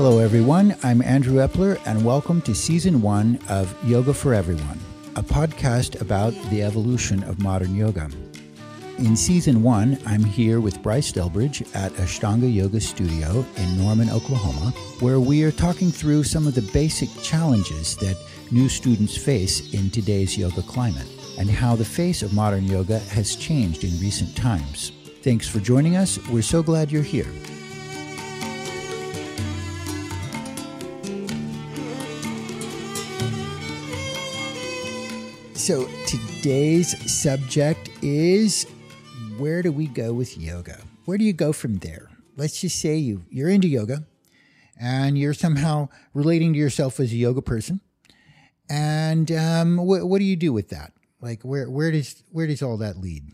Hello, everyone. I'm Andrew Epler, and welcome to season one of Yoga for Everyone, a podcast about the evolution of modern yoga. In season one, I'm here with Bryce Delbridge at Ashtanga Yoga Studio in Norman, Oklahoma, where we are talking through some of the basic challenges that new students face in today's yoga climate and how the face of modern yoga has changed in recent times. Thanks for joining us. We're so glad you're here. So today's subject is where do we go with yoga? Where do you go from there? Let's just say you you're into yoga and you're somehow relating to yourself as a yoga person. And um, wh- what do you do with that? Like where where does where does all that lead?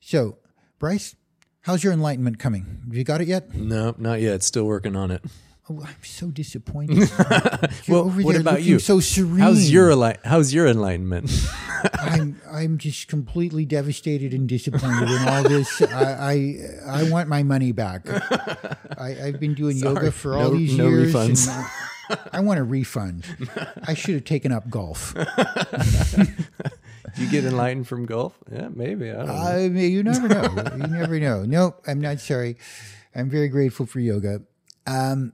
So, Bryce, how's your enlightenment coming? Have you got it yet? No, not yet. Still working on it. Oh, I'm so disappointed. Well, what about you? So serene. How's your How's your enlightenment? I'm I'm just completely devastated and disappointed in all this. I I, I want my money back. I, I've been doing Sorry. yoga for all No- these no years. refunds. and I, I want a refund. I should have taken up golf. you get enlightened from golf? Yeah, maybe. I don't know. I mean, you never know. You never know. No, I'm not sorry. I'm very grateful for yoga. Um,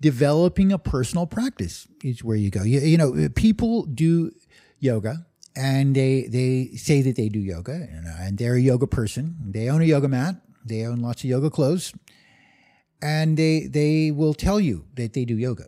developing a personal practice is where you go. You, you know, people do yoga and they they say that they do yoga and, and they're a yoga person. They own a yoga mat. They own lots of yoga clothes, and they they will tell you that they do yoga.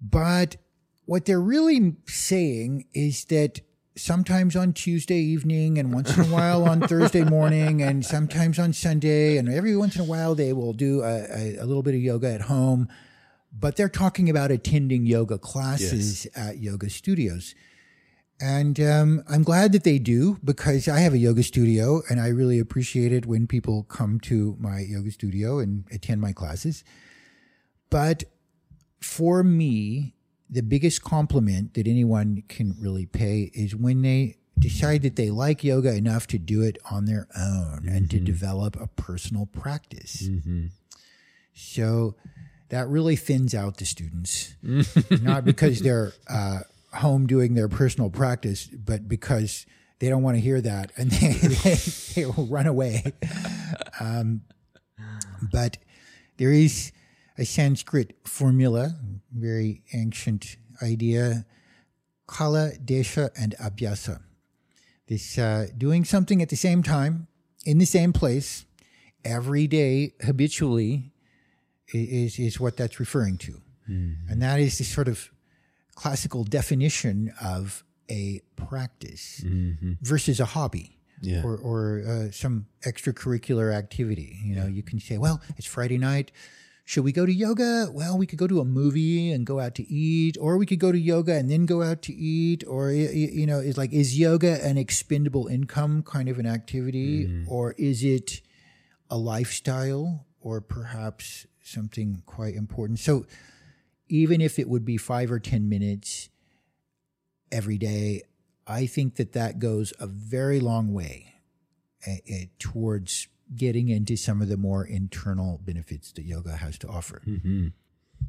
But what they're really saying is that sometimes on Tuesday evening and once in a while on Thursday morning and sometimes on Sunday and every once in a while they will do a, a, a little bit of yoga at home. But they're talking about attending yoga classes at yoga studios. And um, I'm glad that they do because I have a yoga studio and I really appreciate it when people come to my yoga studio and attend my classes. But for me, the biggest compliment that anyone can really pay is when they decide that they like yoga enough to do it on their own and to develop a personal practice. So that really thins out the students, not because they're uh, home doing their personal practice, but because they don't want to hear that and they, they, they will run away. Um, but there is a Sanskrit formula, very ancient idea, kala, desha, and abhyasa. This uh, doing something at the same time, in the same place, every day, habitually, is, is what that's referring to. Mm-hmm. And that is the sort of classical definition of a practice mm-hmm. versus a hobby Yeah. or, or uh, some extracurricular activity. You know, you can say, well, it's Friday night. Should we go to yoga? Well, we could go to a movie and go out to eat, or we could go to yoga and then go out to eat, or you know, it's like is yoga an expendable income kind of an activity, mm-hmm. or is it a lifestyle, or perhaps something quite important? So, even if it would be five or ten minutes every day, I think that that goes a very long way uh, uh, towards getting into some of the more internal benefits that yoga has to offer.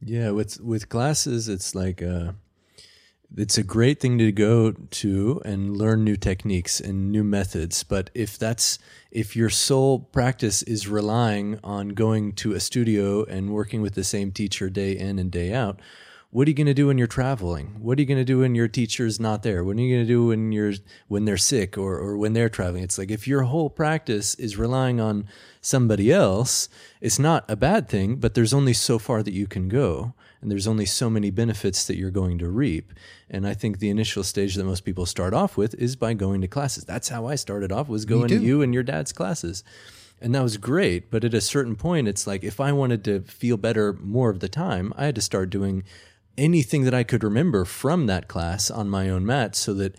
Yeah, with with classes, it's like uh, it's a great thing to go to and learn new techniques and new methods. But if that's if your sole practice is relying on going to a studio and working with the same teacher day in and day out, what are you going to do when you're traveling? What are you going to do when your teacher's not there? What are you going to do when you're when they're sick or or when they're traveling? It's like if your whole practice is relying on somebody else, it's not a bad thing, but there's only so far that you can go and there's only so many benefits that you're going to reap. And I think the initial stage that most people start off with is by going to classes. That's how I started off was going to you and your dad's classes. And that was great, but at a certain point it's like if I wanted to feel better more of the time, I had to start doing anything that I could remember from that class on my own mat so that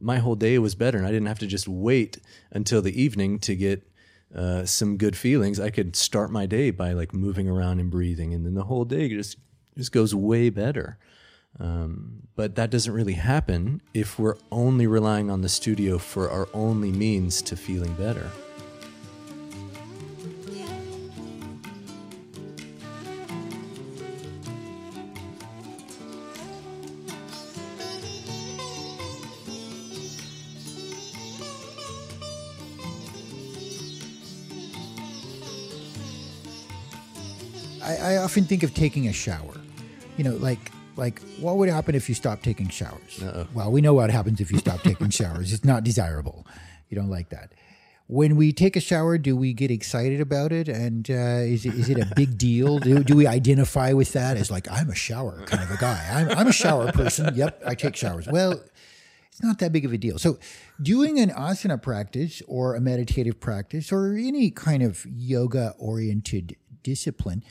my whole day was better and I didn't have to just wait until the evening to get uh, some good feelings. I could start my day by like moving around and breathing, and then the whole day just this goes way better. Um, but that doesn't really happen if we're only relying on the studio for our only means to feeling better. I often think of taking a shower you know, like like what would happen if you stopped taking showers? Uh-oh. Well, we know what happens if you stop taking showers. It's not desirable. You don't like that. When we take a shower, do we get excited about it? And uh, is, it, is it a big deal? Do, do we identify with that as like, I'm a shower kind of a guy? I'm, I'm a shower person. Yep, I take showers. Well, it's not that big of a deal. So, doing an asana practice or a meditative practice or any kind of yoga oriented discipline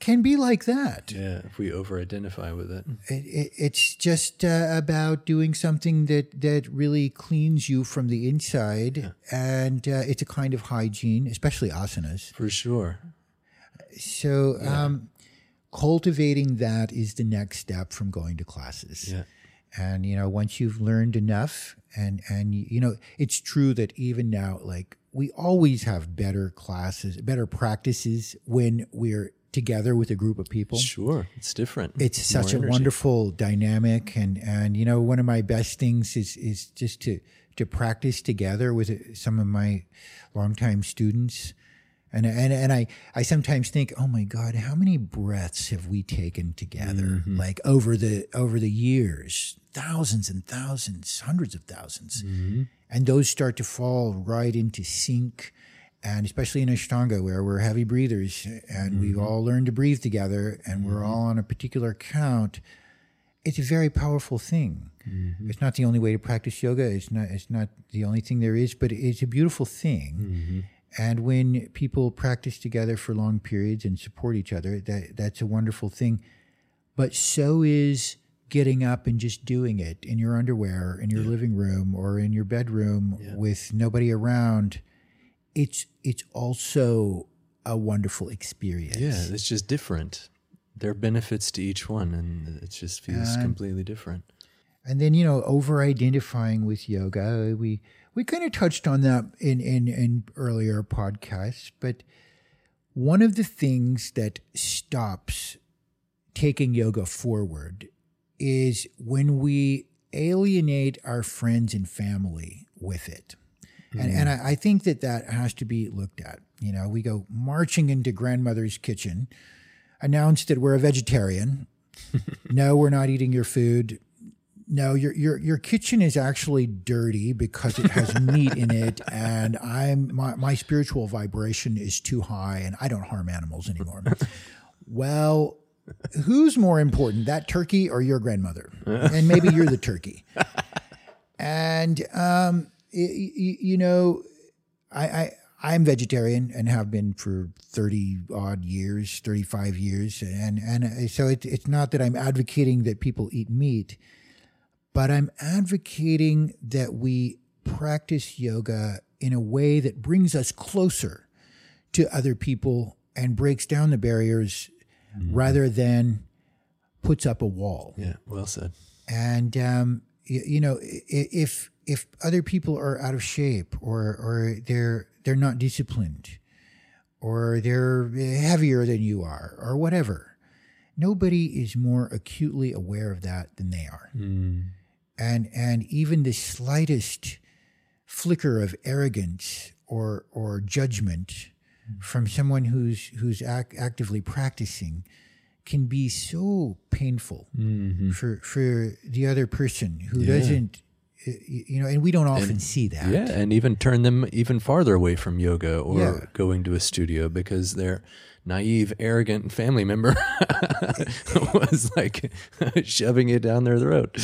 can be like that. Yeah, if we over identify with it. It, it, it's just uh, about doing something that, that really cleans you from the inside, and uh, it's a kind of hygiene, especially asanas. For sure. So, um, cultivating that is the next step from going to classes. Yeah. And you know, once you've learned enough, and and you know, it's true that even now, like we always have better classes, better practices when we're together with a group of people. Sure. It's different. It's More such a energy. wonderful dynamic, and and you know, one of my best things is is just to to practice together with uh, some of my longtime students. And, and and I I sometimes think, oh my God, how many breaths have we taken together? Like over the over the years, thousands and thousands, hundreds of 1000s and those start to fall right into sync. And especially in Ashtanga, where we're heavy breathers, and we've mm-hmm. all learned to breathe together, and we're mm-hmm. all on a particular count. It's a very powerful thing. Mm-hmm. It's not the only way to practice yoga. It's not. It's not the only thing there is, but it's a beautiful thing. And when people practice together for long periods and support each other, that that's a wonderful thing. But so is getting up and just doing it in your underwear in your living room or in your bedroom with nobody around. It's it's also a wonderful experience. Yeah, it's just different. There are benefits to each one, and it just feels completely different. And then, you know, over identifying with yoga, we we kind of touched on that in, in, in earlier podcasts, but one of the things that stops taking yoga forward is when we alienate our friends and family with it. And, and I, I think that that has to be looked at. You know, we go marching into grandmother's kitchen, announce that we're a vegetarian. no, we're not eating your food. No, your your your kitchen is actually dirty because it has meat in it, and I'm my, my spiritual vibration is too high, and I don't harm animals anymore. well, who's more important, that turkey or your grandmother? And maybe you're the turkey. And um, you know, I, I I'm vegetarian and have been for thirty odd years, thirty five years, and and so it, it's not that I'm advocating that people eat meat, but I'm advocating that we practice yoga in a way that brings us closer to other people and breaks down the barriers rather than puts up a wall Yeah, well said. and um, you, you know if if other people are out of shape or or they're they're not disciplined or they're heavier than you are or whatever nobody is more acutely aware of that than they are. Hmm. And and even the slightest flicker of arrogance or or judgment hmm. from someone who's who's ac- actively practicing can be so painful for for the other person who doesn't uh, you know and we don't often see that. Yeah, and even turn them even farther away from yoga or Yeah. going to a studio because their naive, arrogant family member was like shoving it down their throat.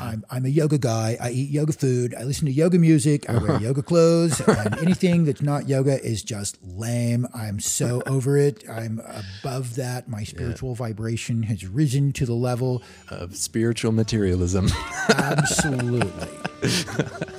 I'm, I'm a yoga guy. I eat yoga food. I listen to yoga music. I wear yoga clothes. And anything that's not yoga is just lame. I'm so over it. I'm above that. My spiritual vibration has risen to the level. Of spiritual materialism. Absolutely.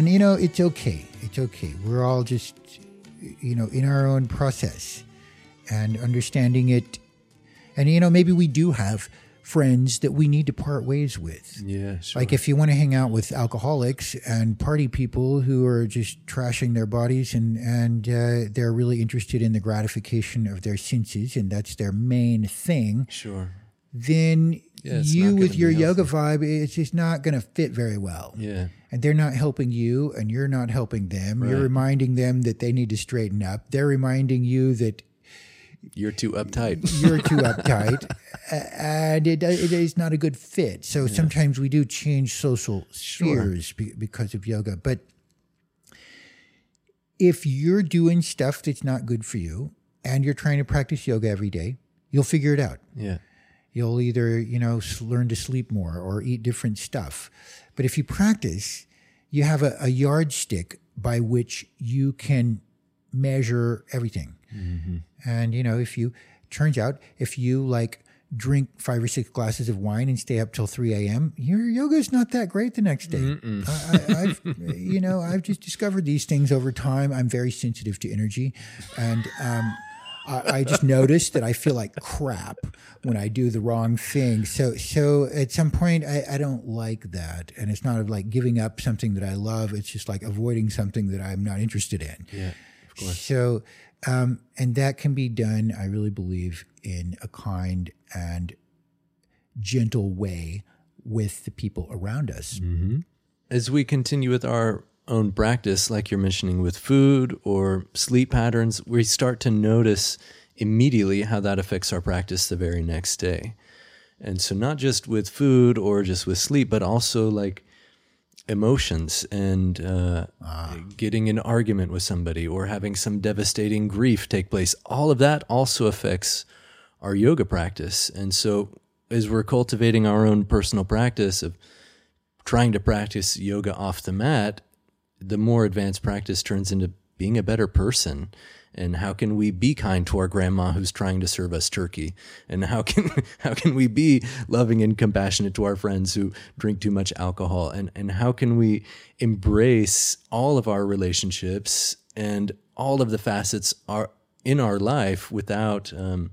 And you know, it's okay. It's okay. We're all just, you know, in our own process and understanding it. And you know, maybe we do have friends that we need to part ways with. Yeah, sure. Like if you want to hang out with alcoholics and party people who are just trashing their bodies and and uh, they're really interested in the gratification of their senses and that's their main thing, sure. then Yeah, you with your yoga vibe, it's just not going to fit very well. Yeah. And they're not helping you, and you're not helping them. You're reminding them that they need to straighten up. They're reminding you that You're too uptight. you're too uptight, and it, it is not a good fit. So sometimes we do change social spheres be, because of yoga. But if you're doing stuff that's not good for you, and you're trying to practice yoga every day, you'll figure it out. yeah. You'll either, you know, learn to sleep more or eat different stuff. But if you practice, you have a, a yardstick by which you can measure everything. And, you know, if you, turns out, if you like drink five or six glasses of wine and stay up till 3 a.m., your yoga is not that great the next day. I, I, I've, you know, I've just discovered these things over time. I'm very sensitive to energy. And, um, I, I just noticed that I feel like crap when I do the wrong thing. So, so at some point, I, I don't like that, and it's not like giving up something that I love. It's just like avoiding something that I'm not interested in. Yeah. Of course. So, um, and that can be done. I really believe in a kind and gentle way with the people around us. As we continue with our own practice, like you're mentioning with food or sleep patterns, we start to notice immediately how that affects our practice the very next day. And so, not just with food or just with sleep, but also like emotions and uh, getting an argument with somebody or having some devastating grief take place. All of that also affects our yoga practice. And so, as we're cultivating our own personal practice of trying to practice yoga off the mat, the more advanced practice turns into being a better person. And how can we be kind to our grandma who's trying to serve us turkey? And how can how can we be loving and compassionate to our friends who drink too much alcohol? And and how can we embrace all of our relationships and all of the facets are in our life without um,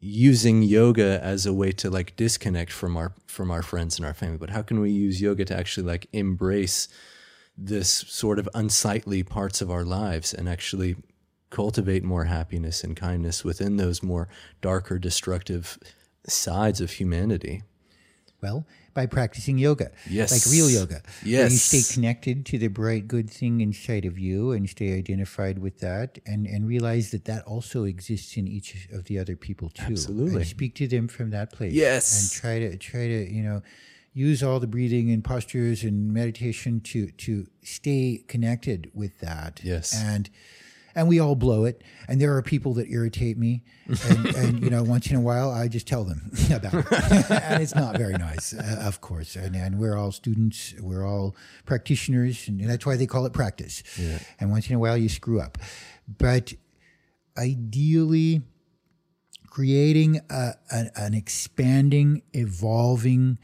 using yoga as a way to like disconnect from our from our friends and our family but how can we use yoga to actually like embrace this sort of unsightly parts of our lives and actually cultivate more happiness and kindness within those more darker destructive sides of humanity Well, by practicing yoga. Yes. Like real yoga. Where you stay connected to the bright, good thing inside of you and stay identified with that and, and realize that that also exists in each of the other people too. Absolutely. And speak to them from that place. Yes. And try to, try to, you know, use all the breathing and postures and meditation to, to stay connected with that. Yes. And, and we all blow it. And there are people that irritate me. And, and you know, once in a while, I just tell them about it. and it's not very nice, uh, of course. And, and we're all students, we're all practitioners, and that's why they call it practice. And once in a while, you screw up. But ideally, creating a, a, an expanding, evolving,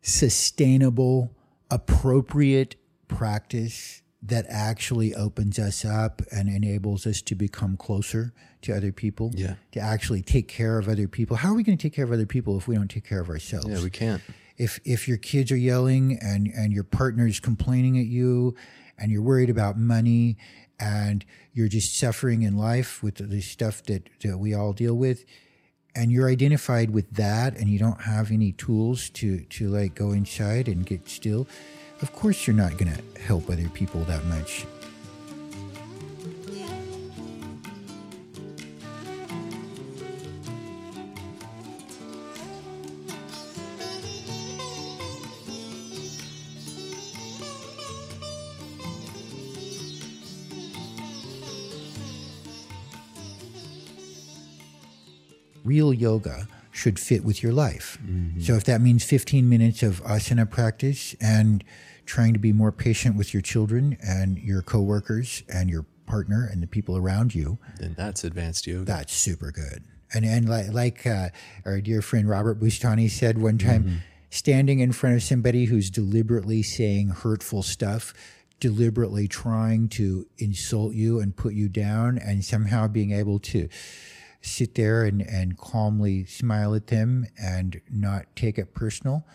sustainable, appropriate practice that actually opens us up and enables us to become closer to other people. Yeah. To actually take care of other people. How are we going to take care of other people if we don't take care of ourselves? yeah we can't if if your kids are yelling and and your partner's complaining at you and you're worried about money and you're just suffering in life with the stuff that, that we all deal with and you're identified with that and you don't have any tools to to like go inside and get still of course you're not going to help other people that much. Real yoga should fit with your life. So if that means 15 minutes of asana practice and trying to be more patient with your children and your coworkers and your partner and the people around you, then that's advanced yoga that's super good. And and like like uh, our dear friend Robert Bustani said one time, standing in front of somebody who's deliberately saying hurtful stuff, deliberately trying to insult you and put you down, and somehow being able to sit there and, and calmly smile at them and not take it personal.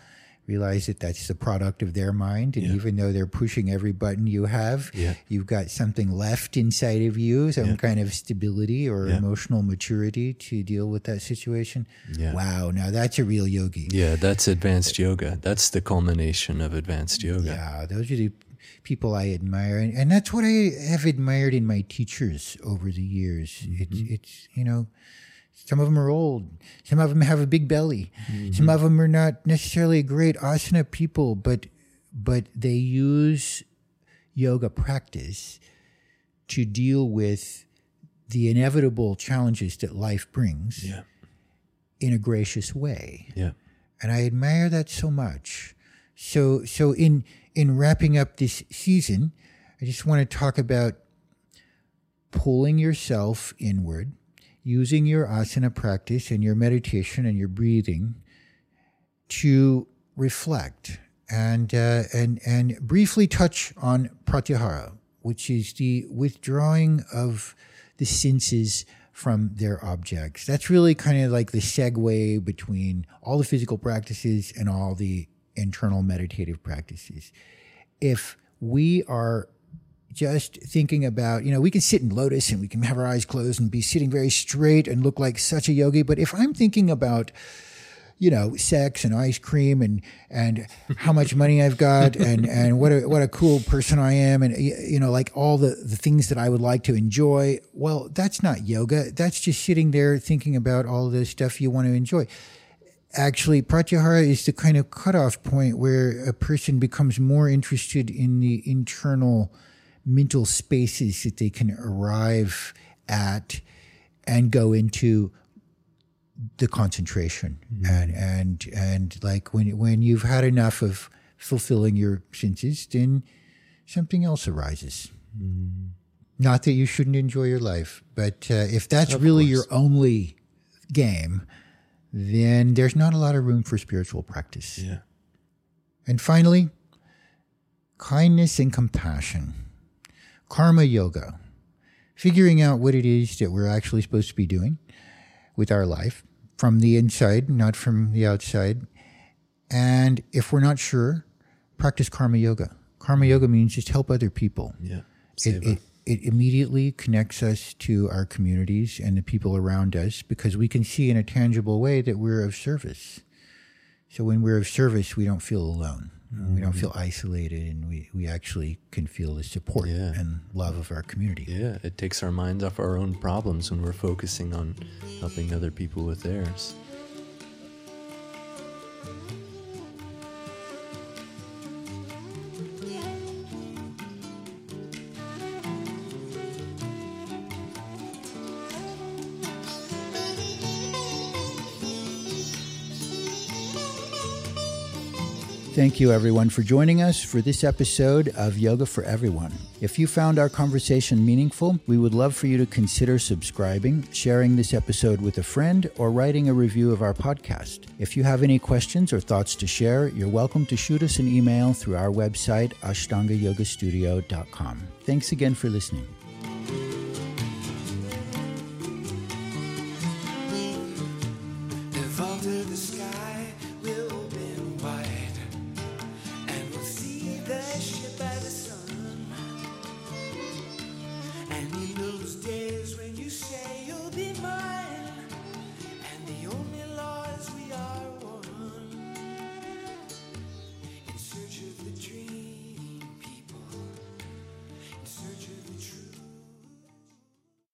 Realize that that's the product of their mind. And Yeah. even though they're pushing every button you have, Yeah. you've got something left inside of you, some Yeah. kind of stability or emotional maturity to deal with that situation. Wow. Now that's a real yogi. Yeah, that's advanced yoga. That's the culmination of advanced yoga. Yeah, those are the people I admire, and, and that's what I have admired in my teachers over the years. It's mm-hmm. it's you know, some of them are old, some of them have a big belly, mm-hmm. some of them are not necessarily great asana people, but but they use yoga practice to deal with the inevitable challenges that life brings Yeah. in a gracious way Yeah. and I admire that so much. So so in in wrapping up this season, I just want to talk about pulling yourself inward, using your asana practice and your meditation and your breathing to reflect and uh, and and briefly touch on pratyahara, which is the withdrawing of the senses from their objects. That's really kind of like the segue between all the physical practices and all the internal meditative practices. If we are just thinking about, you know, we can sit in lotus and we can have our eyes closed and be sitting very straight and look like such a yogi. But if I'm thinking about, you know, sex and ice cream and and how much money I've got and and what a what a cool person I am and you know like all the the things that I would like to enjoy. Well, that's not yoga. That's just sitting there thinking about all the stuff you want to enjoy. Actually, pratyahara is the kind of cutoff point where a person becomes more interested in the internal mental spaces that they can arrive at and go into the concentration. And and and like when when you've had enough of fulfilling your senses then something else arises. Not that you shouldn't enjoy your life but uh, if that's really your only game then there's not a lot of room for spiritual practice Yeah. and finally kindness and compassion karma yoga figuring out what it is that we're actually supposed to be doing with our life from the inside, not from the outside. And if we're not sure, practice karma yoga. Karma yoga means just help other people. Yeah. It, it, it immediately connects us to our communities and the people around us because we can see in a tangible way that we're of service. So when we're of service, we don't feel alone. We don't mm-hmm. feel isolated, and we, we actually can feel the support Yeah. and love of our community. yeah, it takes our minds off our own problems when we're focusing on helping other people with theirs. Thank you, everyone, for joining us for this episode of Yoga for Everyone. If you found our conversation meaningful, we would love for you to consider subscribing, sharing this episode with a friend, or writing a review of our podcast. If you have any questions or thoughts to share, you're welcome to shoot us an email through our website, ashtangayogastudio.com. Thanks again for listening.